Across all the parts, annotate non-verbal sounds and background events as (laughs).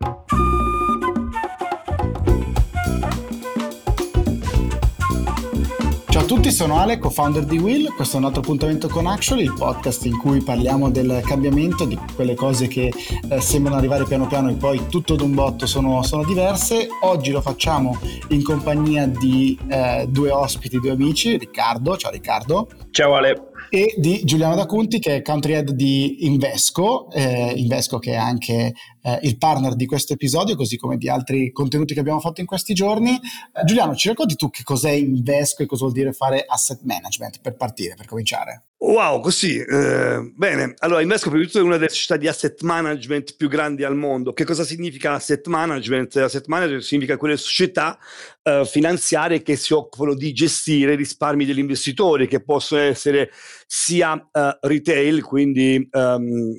Ciao a tutti, sono Ale, co-founder di Will. Questo è un altro appuntamento con Actually, il podcast in cui parliamo del cambiamento, di quelle cose che eh, sembrano arrivare piano piano e poi tutto d'un botto sono, sono diverse. Oggi lo facciamo in compagnia di eh, due ospiti, due amici, Riccardo. Ciao Riccardo. Ciao Ale e di Giuliano Da Cunti che è country head di Invesco, eh, Invesco che è anche eh, il partner di questo episodio così come di altri contenuti che abbiamo fatto in questi giorni. Eh, Giuliano ci racconti tu che cos'è Invesco e cosa vuol dire fare asset management per partire, per cominciare? Wow, così. Eh, bene, allora Invesco per tutto è una delle società di asset management più grandi al mondo. Che cosa significa asset management? Asset management significa quelle società eh, finanziarie che si occupano di gestire i risparmi degli investitori, che possono essere sia uh, retail, quindi um,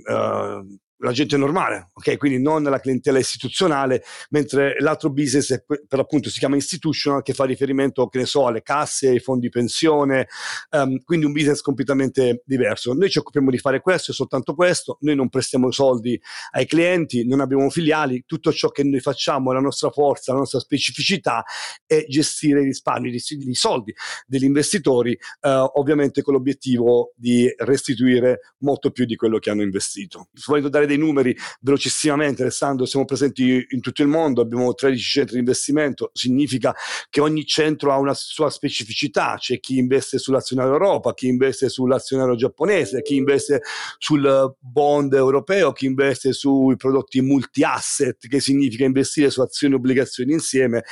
la gente normale, ok? Quindi non la clientela istituzionale, mentre l'altro business è, per l'appunto si chiama institutional che fa riferimento, che ne so, alle casse, ai fondi pensione, um, quindi un business completamente diverso. Noi ci occupiamo di fare questo e soltanto questo, noi non prestiamo soldi ai clienti, non abbiamo filiali, tutto ciò che noi facciamo, la nostra forza, la nostra specificità è gestire i risparmi, i soldi degli investitori, uh, ovviamente con l'obiettivo di restituire molto più di quello che hanno investito. Voglio dare dei numeri velocissimamente, Alessandro, siamo presenti in tutto il mondo, abbiamo 13 centri di investimento, significa che ogni centro ha una sua specificità, c'è chi investe sull'azionario Europa, chi investe sull'azionario giapponese, chi investe sul bond europeo, chi investe sui prodotti multi-asset, che significa investire su azioni e obbligazioni insieme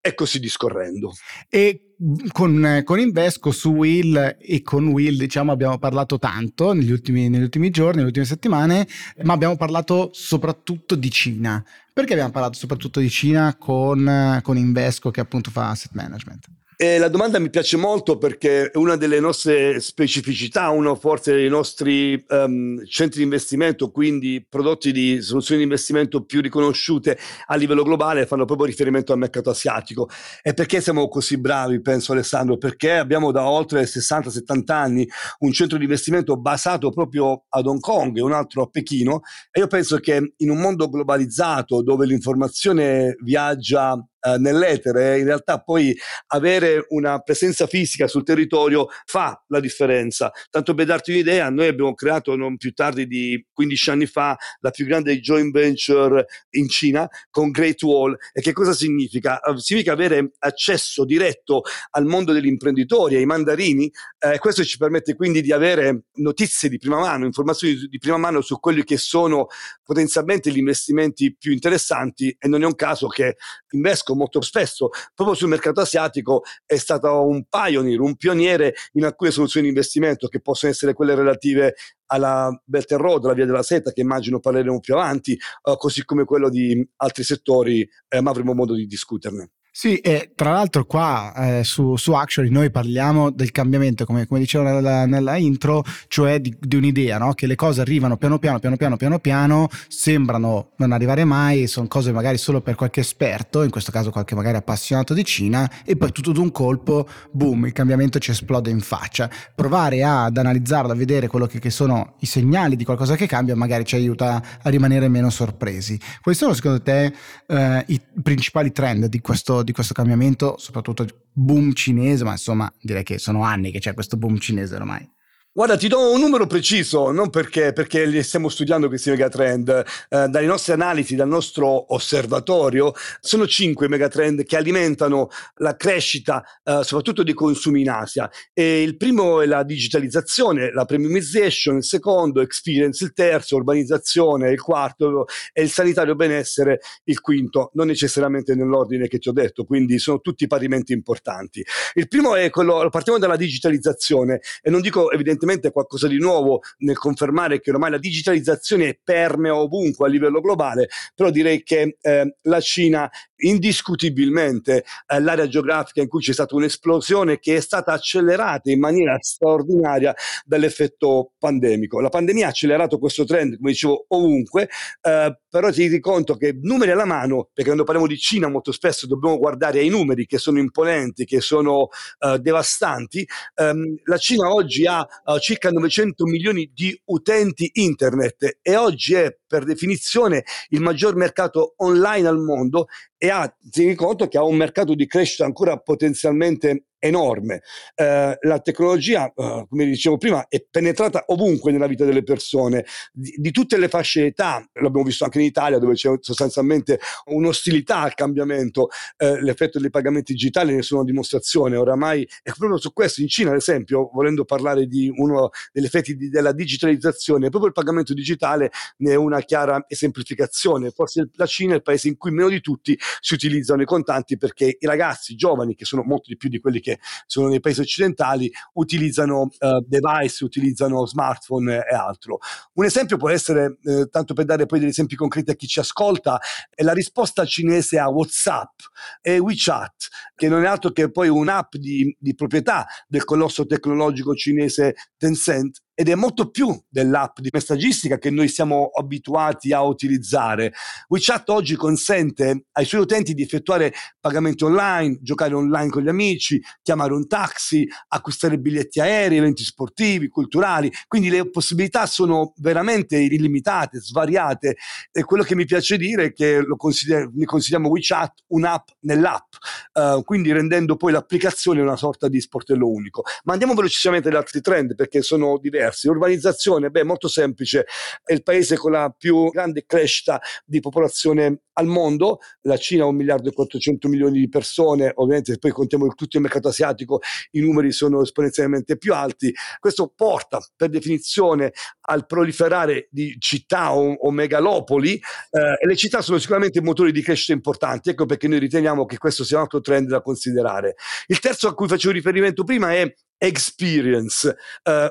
e così discorrendo. E con, con, Invesco su Will e con Will diciamo abbiamo parlato tanto negli ultimi, negli ultimi giorni, nelle ultime settimane, ma abbiamo parlato soprattutto di Cina. Perché abbiamo parlato soprattutto di Cina con, con Invesco che appunto fa asset management? Eh, la domanda mi piace molto perché è una delle nostre specificità, uno forse dei nostri um, centri di investimento, quindi prodotti di soluzioni di investimento più riconosciute a livello globale, fanno proprio riferimento al mercato asiatico. E perché siamo così bravi, penso Alessandro? Perché abbiamo da oltre 60-70 anni un centro di investimento basato proprio ad Hong Kong e un altro a Pechino e io penso che in un mondo globalizzato dove l'informazione viaggia eh, nell'etere, in realtà poi avere una presenza fisica sul territorio fa la differenza. Tanto per darti un'idea, noi abbiamo creato non più tardi di 15 anni fa la più grande joint venture in Cina con Great Wall. E che cosa significa? Uh, significa avere accesso diretto al mondo degli imprenditori, ai mandarini. Eh, questo ci permette quindi di avere notizie di prima mano, informazioni di prima mano su quelli che sono potenzialmente gli investimenti più interessanti e non è un caso che Invesco Tedesco molto spesso proprio sul mercato asiatico è stato un pioneer, un pioniere in alcune soluzioni di investimento che possono essere quelle relative alla Belt and Road, la via della seta, che immagino parleremo più avanti, uh, così come quello di altri settori, eh, ma avremo modo di discuterne. Sì, e tra l'altro qua eh, su, su Actually noi parliamo del cambiamento, come, come dicevo nella, nella, intro, cioè di, di un'idea, no? che le cose arrivano piano piano, piano piano, piano piano, sembrano non arrivare mai, sono cose magari solo per qualche esperto, in questo caso qualche magari appassionato di Cina, e poi tutto d'un colpo, boom, il cambiamento ci esplode in faccia. Provare ad analizzarlo, a vedere quello che, che sono i segnali di qualcosa che cambia, magari ci aiuta a rimanere meno sorpresi. Quali sono secondo te eh, i principali trend di questo di questo cambiamento, soprattutto boom cinese, ma insomma direi che sono anni che c'è questo boom cinese ormai. Guarda, ti do un numero preciso, non perché, perché stiamo studiando questi megatrend, eh, dalle nostre analisi, dal nostro osservatorio, sono cinque megatrend che alimentano la crescita eh, soprattutto dei consumi in Asia. E il primo è la digitalizzazione, la premiumization, il secondo experience, il terzo urbanizzazione, il quarto è il sanitario benessere, il quinto, non necessariamente nell'ordine che ti ho detto, quindi sono tutti parimenti importanti. Il primo è quello, partiamo dalla digitalizzazione e non dico evidentemente evidentemente qualcosa di nuovo nel confermare che ormai la digitalizzazione permea ovunque a livello globale, però direi che eh, la Cina indiscutibilmente eh, l'area geografica in cui c'è stata un'esplosione che è stata accelerata in maniera straordinaria dall'effetto pandemico. La pandemia ha accelerato questo trend, come dicevo, ovunque, eh, però ti rendi conto che numeri alla mano, perché quando parliamo di Cina molto spesso dobbiamo guardare ai numeri che sono imponenti, che sono eh, devastanti, ehm, la Cina oggi ha uh, circa 900 milioni di utenti internet. E oggi è per definizione il maggior mercato online al mondo e ha, tieni conto che ha un mercato di crescita ancora potenzialmente enorme. Eh, la tecnologia, eh, come dicevo prima, è penetrata ovunque nella vita delle persone, di, di, tutte le fasce d'età, l'abbiamo visto anche in Italia dove c'è sostanzialmente un'ostilità al cambiamento, eh, l'effetto dei pagamenti digitali ne sono dimostrazione, oramai è proprio su questo, in Cina ad esempio, volendo parlare di uno degli effetti di, della digitalizzazione, proprio il pagamento digitale ne è una chiara esemplificazione, forse la Cina è il paese in cui meno di tutti si utilizzano i contanti perché i ragazzi giovani, che sono molto di più di quelli che sono nei paesi occidentali, utilizzano uh, device, utilizzano smartphone e altro. Un esempio può essere, eh, tanto per dare poi degli esempi concreti a chi ci ascolta, è la risposta cinese a WhatsApp e WeChat, che non è altro che poi un'app di, di proprietà del colosso tecnologico cinese Tencent ed è molto più dell'app di messaggistica che noi siamo abituati a utilizzare. WeChat oggi consente ai suoi utenti di effettuare pagamenti online, giocare online con gli amici, chiamare un taxi, acquistare biglietti aerei, eventi sportivi, culturali, quindi le possibilità sono veramente illimitate, svariate e quello che mi piace dire è che consider- ne consideriamo WeChat un'app nell'app, uh, quindi rendendo poi l'applicazione una sorta di sportello unico. Ma andiamo velocemente agli altri trend perché sono diversi diversi. Urbanizzazione, beh, molto semplice, è il paese con la più grande crescita di popolazione al mondo, la Cina ha un miliardo e 400 milioni di persone, ovviamente se poi contiamo tutto il mercato asiatico i numeri sono esponenzialmente più alti, questo porta per definizione al proliferare di città o, o megalopoli eh, e le città sono sicuramente motori di crescita importanti, ecco perché noi riteniamo che questo sia un altro trend da considerare. Il terzo a cui facevo riferimento prima è experience, uh,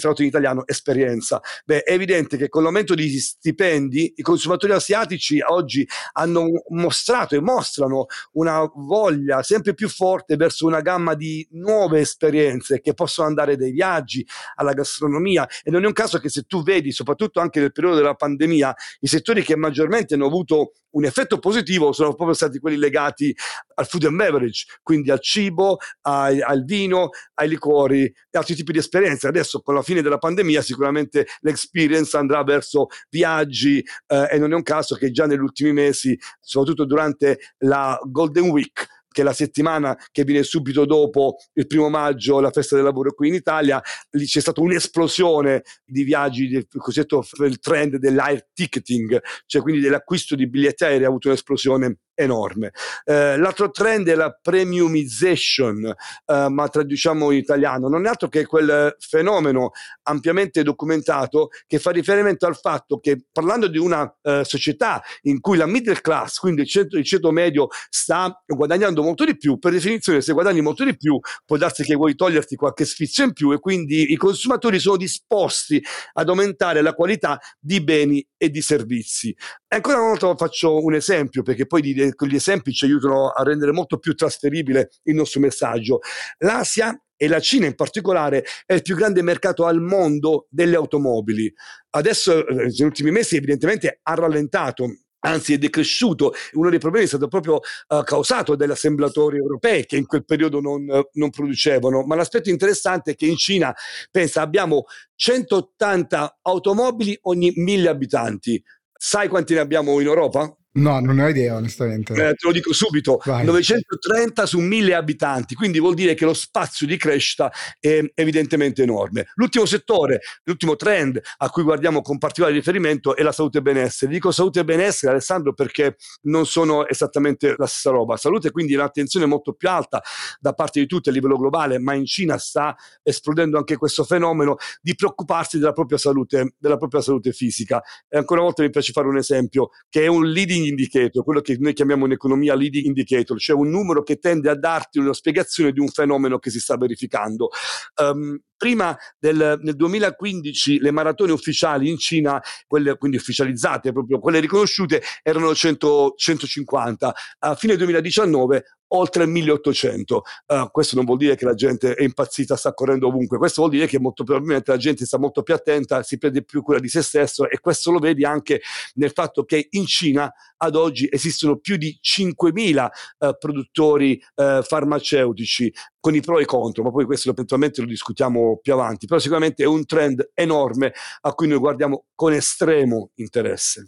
tradotto in italiano esperienza. Beh, è evidente che con l'aumento di stipendi i consumatori asiatici oggi hanno mostrato e mostrano una voglia sempre più forte verso una gamma di nuove esperienze che possono andare dai viaggi alla gastronomia e non è un caso che se tu vedi, soprattutto anche nel periodo della pandemia, i settori che maggiormente hanno avuto un effetto positivo sono proprio stati quelli legati al food and beverage, quindi al cibo, ai, al vino, ai liquori e altri tipi di esperienze. Adesso con la fine della pandemia sicuramente l'experience andrà verso viaggi eh, e non è un caso che già negli ultimi mesi, soprattutto durante la Golden Week, che è la settimana che viene subito dopo il primo maggio, la festa del lavoro qui in Italia, lì c'è stata un'esplosione di viaggi, del cosiddetto il trend dell'air ticketing, cioè quindi dell'acquisto di biglietti aerei ha avuto un'esplosione enorme. Eh, l'altro trend è la premiumization, eh, ma traduciamo in italiano, non è altro che quel fenomeno ampiamente documentato che fa riferimento al fatto che parlando di una eh, società in cui la middle class, quindi il ceto, il ceto medio, sta guadagnando molto di più, per definizione se guadagni molto di più può darsi che vuoi toglierti qualche sfizio in più e quindi i consumatori sono disposti ad aumentare la qualità di beni e di servizi. Ancora una volta faccio un esempio perché poi di quegli esempi ci aiutano a rendere molto più trasferibile il nostro messaggio. L'Asia e la Cina in particolare è il più grande mercato al mondo delle automobili. Adesso, eh, negli ultimi mesi, evidentemente ha rallentato anzi è decresciuto. Uno dei problemi è stato proprio uh, causato dagli assemblatori europei che in quel periodo non, uh, non, producevano. Ma l'aspetto interessante è che in Cina, pensa, abbiamo 180 automobili ogni mille abitanti. Sai quanti ne abbiamo in Europa? No, non ne ho idea, onestamente. Eh, te lo dico subito: Vai. 930 su 1000 abitanti, quindi vuol dire che lo spazio di crescita è evidentemente enorme. L'ultimo settore, l'ultimo trend a cui guardiamo con particolare riferimento è la salute e benessere. Dico salute e benessere, Alessandro, perché non sono esattamente la stessa roba. Salute, quindi, è un'attenzione molto più alta da parte di tutti a livello globale, ma in Cina sta esplodendo anche questo fenomeno di preoccuparsi della propria salute, della propria salute fisica. E ancora una volta mi piace fare un esempio, che è un leading leading indicator, quello che noi chiamiamo in economia leading indicator, cioè un numero che tende a darti una spiegazione di un fenomeno che si sta verificando. Um, prima del nel 2015 le maratone ufficiali in Cina, quelle quindi ufficializzate, proprio quelle riconosciute, erano 100, 150. A fine 2019 oltre il 1800. Uh, questo non vuol dire che la gente è impazzita, sta correndo ovunque, questo vuol dire che molto probabilmente la gente sta molto più attenta, si prende più cura di se stesso e questo lo vedi anche nel fatto che in Cina ad oggi esistono più di 5.000 uh, produttori uh, farmaceutici con i pro e i contro, ma poi questo eventualmente lo discutiamo più avanti, però sicuramente è un trend enorme a cui noi guardiamo con estremo interesse.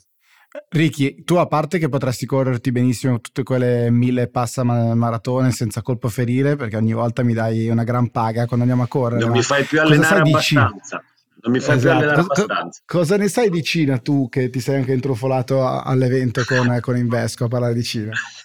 Ricky, tu a parte che potresti correrti benissimo tutte quelle mille passa maratone senza colpo ferire, perché ogni volta mi dai una gran paga quando andiamo a correre. Non mi fai più allenare abbastanza. Non mi fai esatto. più allenare abbastanza. Cosa ne sai di Cina tu che ti sei anche intrufolato all'evento con, con Invesco a parlare di Cina? (laughs)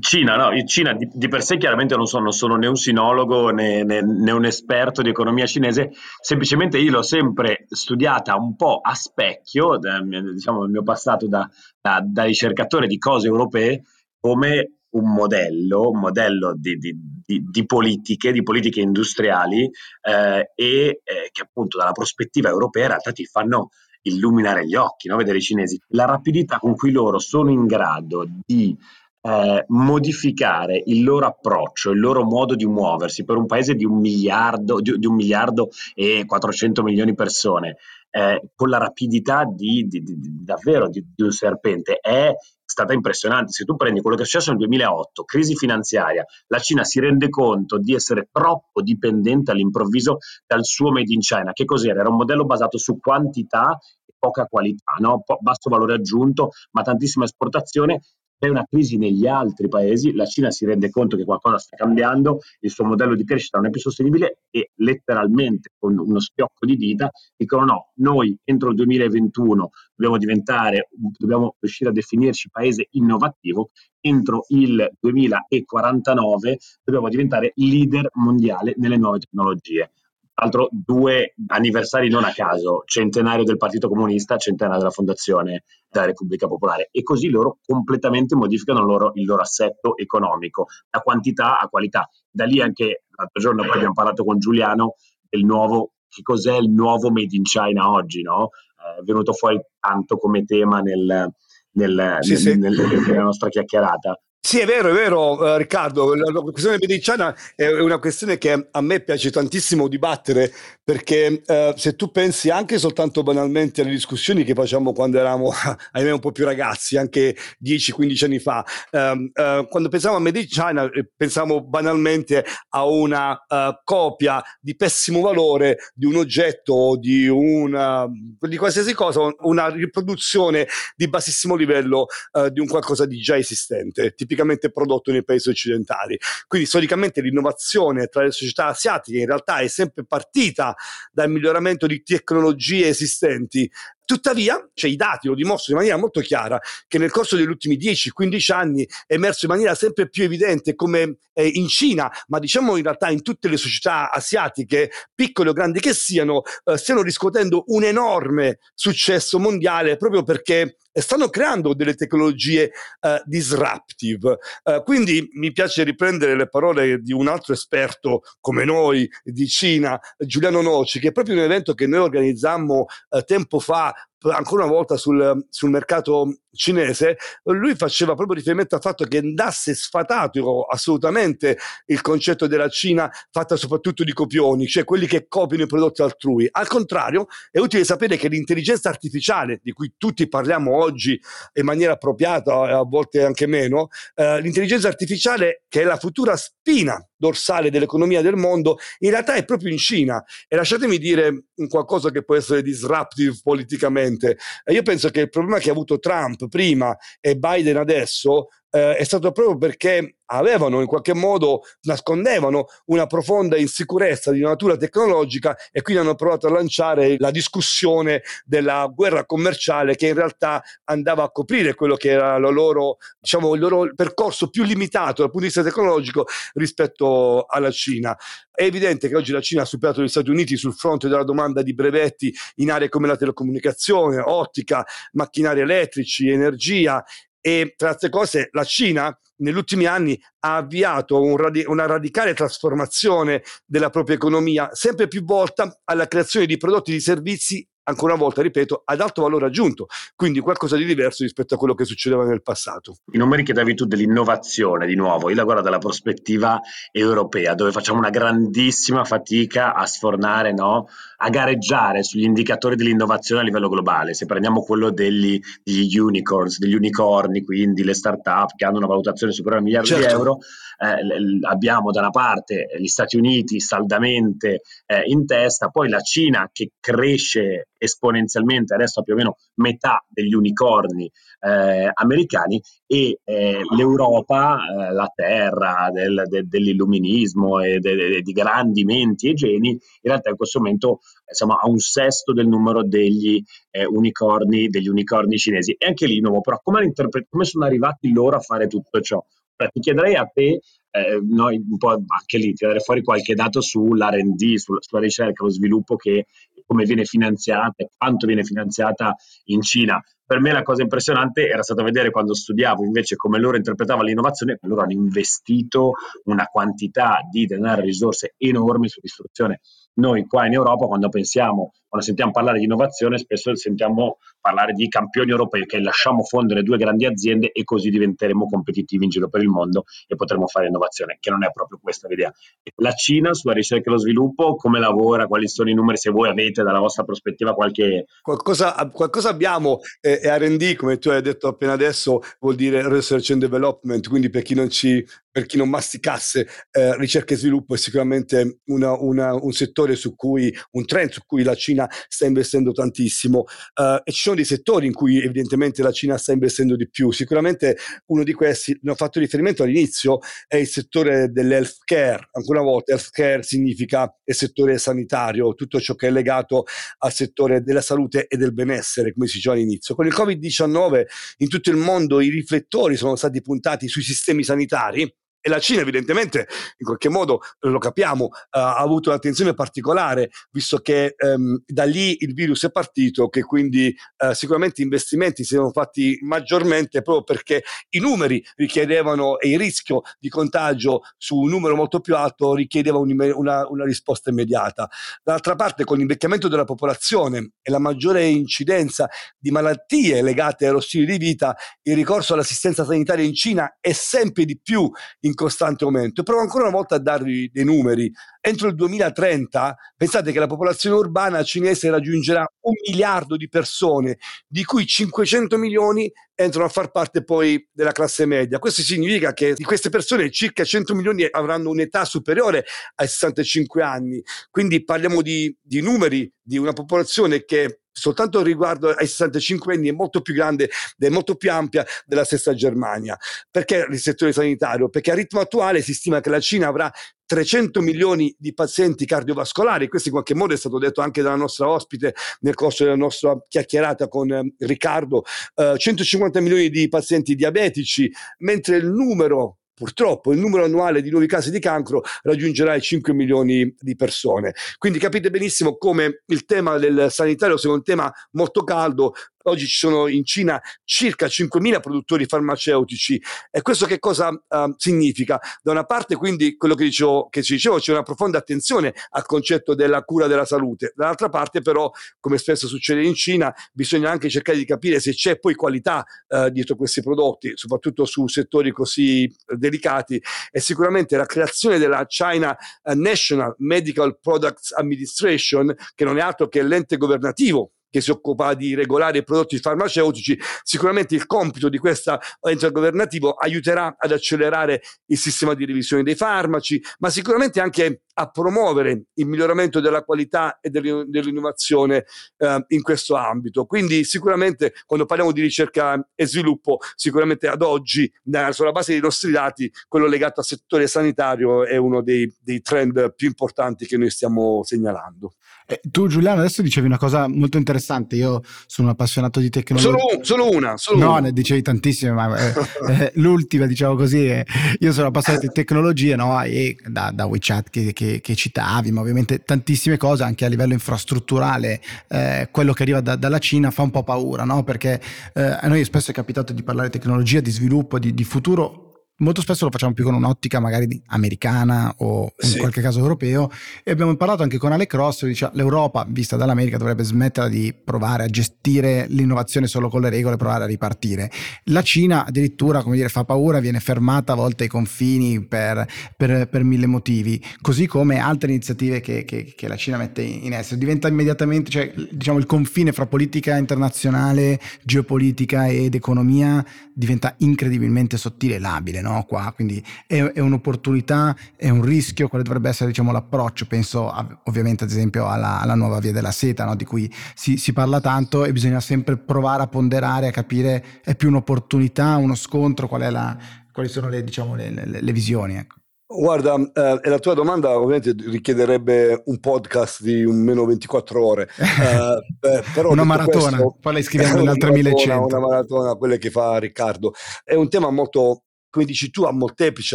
Cina, no, Cina di, di, per sé chiaramente non sono, sono né un sinologo né, né, né, un esperto di economia cinese, semplicemente io l'ho sempre studiata un po' a specchio, da, diciamo nel mio passato da, da, da, ricercatore di cose europee, come un modello, un modello di, di, di politiche, di politiche industriali eh, e eh, che appunto dalla prospettiva europea in realtà ti fanno illuminare gli occhi, no? vedere i cinesi. La rapidità con cui loro sono in grado di eh, modificare il loro approccio, il loro modo di muoversi per un paese di un miliardo, di, di un miliardo e 400 milioni di persone, eh, con la rapidità di, di, davvero di, un serpente, è stata impressionante. Se tu prendi quello che è successo nel 2008, crisi finanziaria, la Cina si rende conto di essere troppo dipendente all'improvviso dal suo Made in China. Che cos'era? Era un modello basato su quantità e poca qualità, no? basso valore aggiunto, ma tantissima esportazione c'è una crisi negli altri paesi, la Cina si rende conto che qualcosa sta cambiando, il suo modello di crescita non è più sostenibile e letteralmente con uno schiocco di dita dicono no, noi entro il 2021 dobbiamo diventare, dobbiamo riuscire a definirci paese innovativo, entro il 2049 dobbiamo diventare leader mondiale nelle nuove tecnologie tra l'altro due anniversari non a caso, centenario del Partito Comunista, centenario della fondazione della Repubblica Popolare e così loro completamente modificano il loro, il loro assetto economico, da quantità a qualità. Da lì anche l'altro giorno abbiamo parlato con Giuliano del nuovo, che cos'è il nuovo Made in China oggi, no? È venuto fuori tanto come tema nel, nel, sì, nel, sì. nella nostra chiacchierata. Sì, è vero, è vero, uh, Riccardo. La, la questione mediciana è una questione che a me piace tantissimo dibattere perché uh, se tu pensi anche soltanto banalmente alle discussioni che facciamo quando eravamo, (laughs) ahimè, un po' più ragazzi, anche 10-15 anni fa, um, uh, quando pensavamo a medicina pensavamo banalmente a una copia di pessimo valore di un oggetto o di, una, di qualsiasi cosa, una riproduzione di bassissimo livello di un qualcosa di già esistente. Tipicamente tipicamente prodotto nei paesi occidentali. Quindi storicamente l'innovazione tra le società asiatiche in realtà è sempre partita dal miglioramento di tecnologie esistenti Tuttavia, cioè, i dati lo dimostrano in maniera molto chiara che nel corso degli ultimi 10-15 anni è emerso in maniera sempre più evidente come eh, in Cina, ma diciamo in realtà in tutte le società asiatiche, piccole o grandi che siano, eh, stiano riscuotendo un enorme successo mondiale proprio perché stanno creando delle tecnologie uh, disruptive. Uh, quindi mi piace riprendere le parole di un altro esperto come noi di Cina, Giuliano Noci, che proprio in un evento che noi organizzammo uh, tempo fa ancora una volta sul, sul, mercato cinese, lui faceva proprio riferimento al fatto che andasse sfatato assolutamente il concetto della Cina fatta soprattutto di copioni, cioè quelli che copiano i prodotti altrui. Al contrario, è utile sapere che l'intelligenza artificiale, di cui tutti parliamo oggi in maniera appropriata e a volte anche meno, eh, l'intelligenza artificiale che è la futura spina dorsale dell'economia del mondo, in realtà è proprio in Cina. E lasciatemi dire qualcosa che può essere disruptive politicamente. Io penso che il problema che ha avuto Trump prima e Biden adesso eh, è stato proprio perché avevano in qualche modo nascondevano una profonda insicurezza di natura tecnologica e quindi hanno provato a lanciare la discussione della guerra commerciale che in realtà andava a coprire quello che era loro, diciamo, il loro percorso più limitato dal punto di vista tecnologico rispetto alla Cina. È evidente che oggi la Cina ha superato gli Stati Uniti sul fronte della domanda di brevetti in aree come la telecomunicazione, ottica, macchinari elettrici, energia e tra altre cose la Cina negli ultimi anni ha avviato un radi- una radicale trasformazione della propria economia, sempre più volta alla creazione di prodotti e di servizi ancora una volta, ripeto, ad alto valore aggiunto, quindi qualcosa di diverso rispetto a quello che succedeva nel passato. I numeri che davi tu dell'innovazione, di nuovo, io la guardo dalla prospettiva europea, dove facciamo una grandissima fatica a sfornare, no? A gareggiare sugli indicatori dell'innovazione a livello globale. Se prendiamo quello degli, degli unicorns, degli unicorni, quindi le start-up che hanno una valutazione superiore a un miliardo certo. di euro, eh, abbiamo da una parte gli Stati Uniti saldamente eh, in testa, poi la Cina che cresce esponenzialmente, adesso ha più o meno metà degli unicorni eh, americani e eh, l'Europa, eh, la terra del, de, dell'illuminismo e de, de, di grandi menti e geni, in realtà in questo momento insomma, ha un sesto del numero degli eh, unicorni, degli unicorni cinesi. E anche lì, nuovo, però come, come sono arrivati loro a fare tutto ciò? Beh, ti chiederei a te, eh, noi un po' anche lì, tirare fuori qualche dato sull'R&D, sulla, sulla ricerca, lo sviluppo che come viene finanziata e quanto viene finanziata in Cina. Per me la cosa impressionante era stato vedere quando studiavo invece come loro interpretavano l'innovazione, loro hanno investito una quantità di denaro e risorse enormi sull'istruzione noi qua in Europa quando pensiamo, quando sentiamo parlare di innovazione, spesso sentiamo parlare di campioni europei che lasciamo fondere due grandi aziende e così diventeremo competitivi in giro per il mondo e potremo fare innovazione, che non è proprio questa l'idea. La Cina sulla ricerca e lo sviluppo, come lavora, quali sono i numeri, se voi avete dalla vostra prospettiva qualche... Qualcosa, qualcosa abbiamo, eh, R&D, come tu hai detto appena adesso, vuol dire Research and Development, quindi per chi non ci per chi non masticasse, eh, ricerca e sviluppo è sicuramente una, una, un settore su cui, un trend su cui la Cina sta investendo tantissimo uh, e ci sono dei settori in cui evidentemente la Cina sta investendo di più. Sicuramente uno di questi, ne ho fatto riferimento all'inizio, è il settore dell'healthcare. Ancora una volta, healthcare significa il settore sanitario, tutto ciò che è legato al settore della salute e del benessere, come si diceva all'inizio. Con il Covid-19 in tutto il mondo i riflettori sono stati puntati sui sistemi sanitari e la Cina evidentemente, in qualche modo, lo capiamo, ha avuto un'attenzione particolare, visto che um, da lì il virus è partito, che quindi uh, sicuramente investimenti si sono fatti maggiormente proprio perché i numeri richiedevano e il rischio di contagio su un numero molto più alto richiedeva un, una, una risposta immediata. D'altra parte, con l'invecchiamento della popolazione e la maggiore incidenza di malattie legate allo stile di vita, il ricorso all'assistenza sanitaria in Cina è sempre di più in in costante aumento. provo ancora una volta a darvi dei numeri. Entro il 2030 pensate che la popolazione urbana cinese raggiungerà un miliardo di persone, di cui 500 milioni entrano a far parte poi della classe media. Questo significa che di queste persone circa 100 milioni avranno un'età superiore ai 65 anni. Quindi parliamo di, di numeri di una popolazione che soltanto riguardo ai 65 anni è molto più grande, è molto più ampia della stessa Germania. Perché il settore sanitario? Perché a ritmo attuale si stima che la Cina avrà 300 milioni di pazienti cardiovascolari, questo in qualche modo è stato detto anche dalla nostra ospite nel corso della nostra chiacchierata con eh, Riccardo, eh, 150 milioni di pazienti diabetici, mentre il numero purtroppo il numero annuale di nuovi casi di cancro raggiungerà i 5 milioni di persone. Quindi capite benissimo come il tema del sanitario sia un tema molto caldo, Oggi ci sono in Cina circa 5.000 produttori farmaceutici. E questo che cosa uh, significa? Da una parte quindi quello che, dicevo, che ci dicevo c'è una profonda attenzione al concetto della cura della salute, dall'altra parte però come spesso succede in Cina bisogna anche cercare di capire se c'è poi qualità uh, dietro questi prodotti, soprattutto su settori così delicati. E sicuramente la creazione della China National Medical Products Administration che non è altro che l'ente governativo che si occupa di regolare i prodotti farmaceutici, sicuramente il compito di questo ente governativo aiuterà ad accelerare il sistema di revisione dei farmaci, ma sicuramente anche a promuovere il miglioramento della qualità e dell'innovazione eh, in questo ambito. Quindi sicuramente quando parliamo di ricerca e sviluppo, sicuramente ad oggi, sulla base dei nostri dati, quello legato al settore sanitario è uno dei, dei trend più importanti che noi stiamo segnalando. Eh, tu Giuliano adesso dicevi una cosa molto interessante, io sono un appassionato di tecnologia. Solo, solo una, solo no, una. ne dicevi tantissime, ma eh, (laughs) eh, l'ultima diciamo così, eh, io sono appassionato di tecnologia no? e da, da WeChat che, che, che, citavi, ma ovviamente tantissime cose anche a livello infrastrutturale, eh, quello che arriva da, dalla Cina fa un po' paura, no? perché eh, a noi spesso è capitato di parlare di tecnologia, di sviluppo, di, di futuro molto spesso lo facciamo più con un'ottica magari americana o in sì. qualche caso europeo. E abbiamo parlato anche con Alec Ross dice l'Europa vista dall'America dovrebbe smettere di provare a gestire l'innovazione solo con le regole provare a ripartire. La Cina addirittura come dire fa paura viene fermata a volte ai confini per, per, per mille motivi così come altre iniziative che, che, che, la Cina mette in essere. Diventa immediatamente cioè diciamo il confine fra politica internazionale geopolitica ed economia diventa incredibilmente sottile e labile no? Qua, quindi è, è, un'opportunità, è un rischio, quale dovrebbe essere diciamo, l'approccio, penso a, ovviamente ad esempio alla, alla, nuova via della seta, no? di cui si, si, parla tanto e bisogna sempre provare a ponderare, a capire è più un'opportunità, uno scontro, qual la, quali sono le, diciamo, le, le, le visioni. Ecco. Guarda, eh, la tua domanda ovviamente richiederebbe un podcast di un meno 24 ore. (laughs) Eh, però una maratona, questo, poi la scriviamo (laughs) in altre 1100. Una maratona, quelle che fa Riccardo. È un tema molto come dici tu, ha molteplici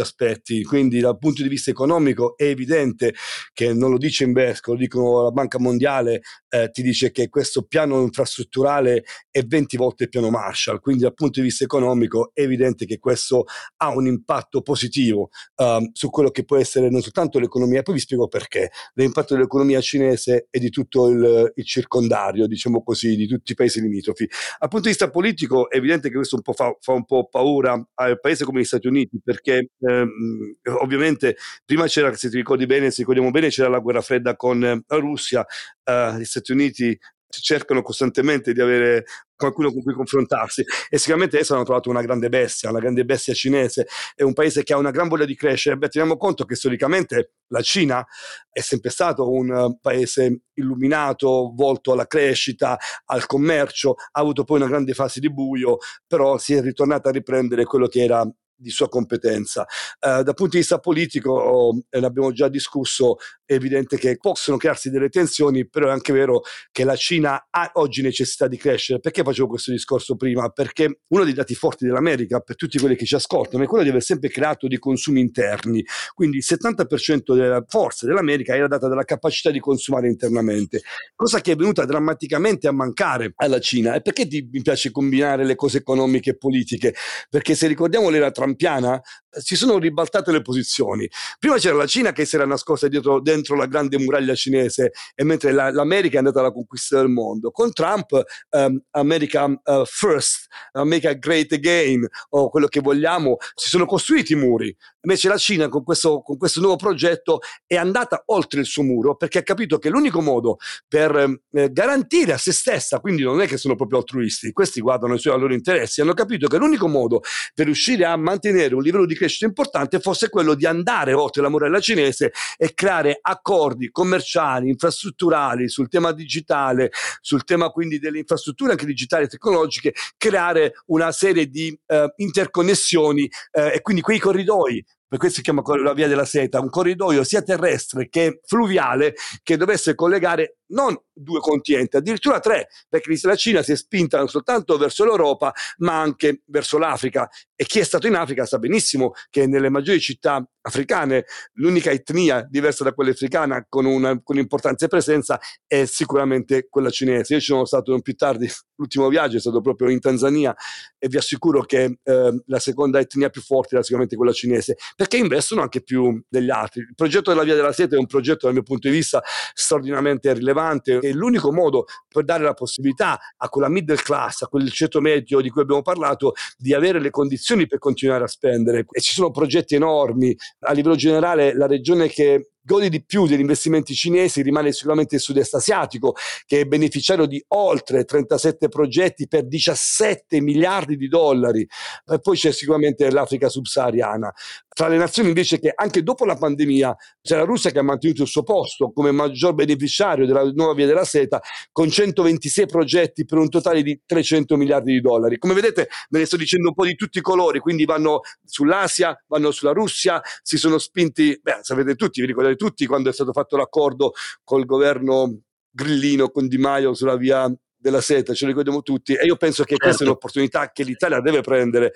aspetti, quindi dal punto di vista economico è evidente che non lo dice Invesco, lo dicono la Banca Mondiale, eh, ti dice che questo piano infrastrutturale è 20 volte il piano Marshall, quindi dal punto di vista economico è evidente che questo ha un impatto positivo um, su quello che può essere non soltanto l'economia, poi vi spiego perché, l'impatto dell'economia cinese e di tutto il, il circondario, diciamo così, di tutti i paesi limitrofi. Dal punto di vista politico è evidente che questo un fa, fa un po' paura al paese come Stati Uniti, perché ehm, ovviamente prima c'era, se ti ricordi bene, se ricordiamo bene, c'era la guerra fredda con la Russia, eh, gli Stati Uniti cercano costantemente di avere qualcuno con cui confrontarsi e sicuramente adesso hanno trovato una grande bestia, una grande bestia cinese, è un paese che ha una gran voglia di crescere, beh teniamo conto che storicamente la Cina è sempre stato un paese illuminato, volto alla crescita, al commercio, ha avuto poi una grande fase di buio, però si è ritornata a riprendere quello che era di sua competenza. Uh, dal punto di vista politico, oh, ne abbiamo già discusso, è evidente che possono crearsi delle tensioni, però è anche vero che la Cina ha oggi necessità di crescere. Perché facevo questo discorso prima? Perché uno dei dati forti dell'America, per tutti quelli che ci ascoltano, è quello di aver sempre creato dei consumi interni. Quindi il 70% della forza dell'America era data dalla capacità di consumare internamente, cosa che è venuta drammaticamente a mancare alla Cina. E perché ti, mi piace combinare le cose economiche e politiche? Perché se ricordiamo l'era Trump trampiana, si sono ribaltate le posizioni. Prima c'era la Cina che si era nascosta dietro, dentro la grande muraglia cinese, e mentre la, l'America è andata alla conquista del mondo. Con Trump, um, America uh, First, America Great Again, o quello che vogliamo, si sono costruiti i muri. Invece la Cina con questo, con questo nuovo progetto è andata oltre il suo muro perché ha capito che l'unico modo per eh, garantire a se stessa, quindi non è che sono proprio altruisti, questi guardano i suoi loro interessi, hanno capito che l'unico modo per riuscire a mantenere un livello di crescita importante fosse quello di andare oltre la muralla cinese e creare accordi commerciali, infrastrutturali sul tema digitale, sul tema quindi delle infrastrutture anche digitali e tecnologiche, creare una serie di eh, interconnessioni eh, e quindi quei corridoi per questo si chiama la via della seta, un corridoio sia terrestre che fluviale che dovesse collegare non due continenti, addirittura tre, perché la Cina si è spinta non soltanto verso l'Europa, ma anche verso l'Africa. E chi è stato in Africa sa benissimo che nelle maggiori città africane l'unica etnia diversa da quella africana con, una, con importanza e presenza è sicuramente quella cinese. Io ci sono stato più tardi, (laughs) l'ultimo viaggio è stato proprio in Tanzania e vi assicuro che eh, la seconda etnia più forte era sicuramente quella cinese, perché investono anche più degli altri. Il progetto della Via della Seta è un progetto dal mio punto di vista straordinariamente rilevante è l'unico modo per dare la possibilità a quella middle class, a quel ceto medio di cui abbiamo parlato, di avere le condizioni per continuare a spendere. E ci sono progetti enormi. A livello generale, la regione che gode di più degli investimenti cinesi rimane sicuramente il sud-est asiatico, che è beneficiario di oltre 37 progetti per 17 miliardi di dollari. E poi c'è sicuramente l'Africa subsahariana. Tra le nazioni invece che anche dopo la pandemia c'è la Russia che ha mantenuto il suo posto come maggior beneficiario della nuova via della seta con 126 progetti per un totale di 300 miliardi di dollari. Come vedete ve ne sto dicendo un po' di tutti i colori, quindi vanno sull'Asia, vanno sulla Russia, si sono spinti, beh sapete tutti, vi ricordate tutti quando è stato fatto l'accordo col governo grillino con Di Maio sulla via della seta, ce lo ricordiamo tutti e io penso che certo. questa è certo. un'opportunità che l'Italia deve prendere.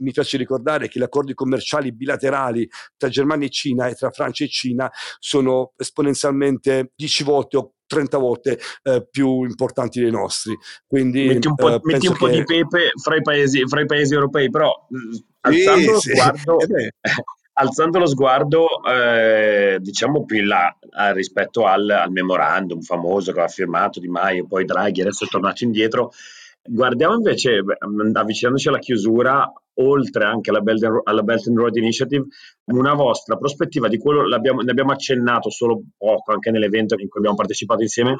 Mi piace ricordare che gli accordi commerciali bilaterali tra Germania e Cina e tra Francia e Cina sono esponenzialmente 10 volte o 30 volte eh, più importanti dei nostri. Quindi, metti un po', metti un po di pepe fra i, paesi, fra i paesi europei, però alzando sì, lo sguardo, eh alzando lo sguardo eh, diciamo più in là eh, rispetto al, al, memorandum famoso che aveva firmato Di Maio, poi Draghi, adesso è tornato indietro. Guardiamo invece, avvicinandoci alla chiusura, oltre anche alla Belt, and, alla Belt and Road Initiative, una vostra prospettiva di quello, ne abbiamo accennato solo poco anche nell'evento in cui abbiamo partecipato insieme,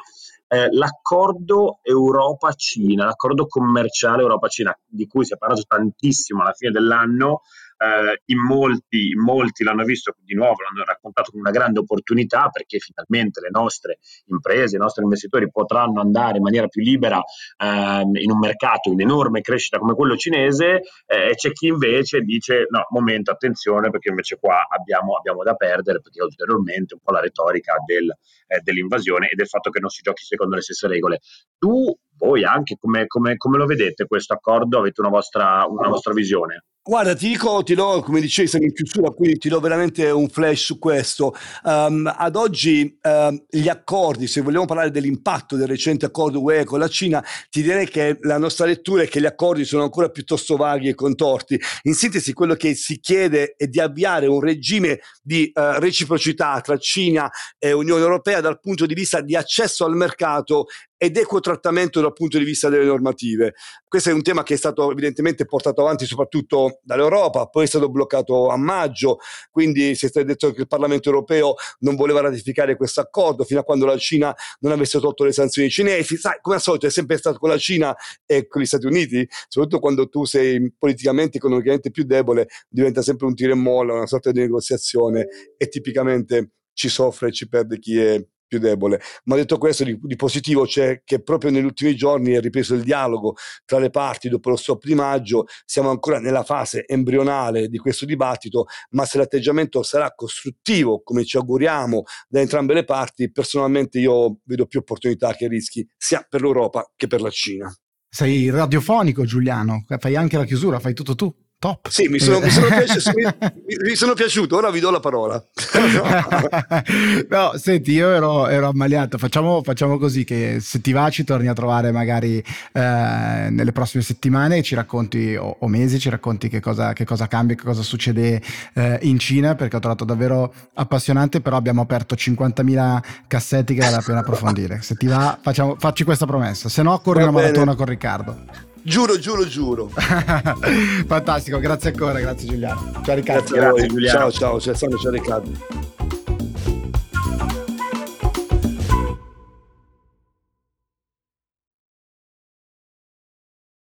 eh, l'accordo Europa-Cina, l'accordo commerciale Europa-Cina, di cui si è parlato tantissimo alla fine dell'anno, eh, in, molti, molti l'hanno visto di nuovo, l'hanno raccontato come una grande opportunità perché finalmente le nostre imprese, i nostri investitori potranno andare in maniera più libera ehm, in un mercato in enorme crescita come quello cinese eh, e c'è chi invece dice no, momento, attenzione perché invece qua abbiamo, abbiamo da perdere perché ulteriormente un po' la retorica del, eh, dell'invasione e del fatto che non si giochi secondo le stesse regole. Tu, voi anche, come, come, come lo vedete questo accordo? Avete una vostra, una vostra visione? Guarda, ti dico, ti do, come dicevi, siamo in chiusura, quindi ti do veramente un flash su questo. Um, ad oggi um, gli accordi, se vogliamo parlare dell'impatto del recente accordo UE con la Cina, ti direi che la nostra lettura è che gli accordi sono ancora piuttosto vaghi e contorti. In sintesi, quello che si chiede è di avviare un regime di uh, reciprocità tra Cina e Unione Europea dal punto di vista di accesso al mercato ed equo trattamento dal punto di vista delle normative. Questo è un tema che è stato evidentemente portato avanti soprattutto dall'Europa, poi è stato bloccato a maggio, quindi si è detto che il Parlamento europeo non voleva ratificare questo accordo fino a quando la Cina non avesse tolto le sanzioni cinesi. Sai, come al solito è sempre stato con la Cina e con gli Stati Uniti, soprattutto quando tu sei politicamente, economicamente più debole, diventa sempre un tiro e molla, una sorta di negoziazione e tipicamente ci soffre e ci perde chi è più debole. Ma detto questo, di, di, positivo c'è che proprio negli ultimi giorni è ripreso il dialogo tra le parti dopo lo stop di maggio. Siamo ancora nella fase embrionale di questo dibattito, ma se l'atteggiamento sarà costruttivo, come ci auguriamo da entrambe le parti, personalmente io vedo più opportunità che rischi, sia per l'Europa che per la Cina. Sei radiofonico, Giuliano, fai anche la chiusura, fai tutto tu. Top. Sì, mi sono, mi, sono (laughs) piaciuto, mi, sono, piaciuto, ora vi do la parola. (laughs) no, senti, io ero, ero ammaliato. Facciamo, facciamo, così: che se ti va, ci torni a trovare magari eh, nelle prossime settimane, ci racconti o, o, mesi, ci racconti che cosa, che cosa cambia, che cosa succede eh, in Cina, perché ho trovato davvero appassionante. Però abbiamo aperto 50.000 cassetti che vale la pena approfondire. Se ti va, facciamo, facci questa promessa, se no, corri una maratona con Riccardo. Giuro, giuro, giuro. (laughs) Fantastico, grazie ancora, grazie Giuliano. Ciao Riccardo. Grazie a voi, Giuliano. Ciao, ciao, ciao, ciao Riccardo.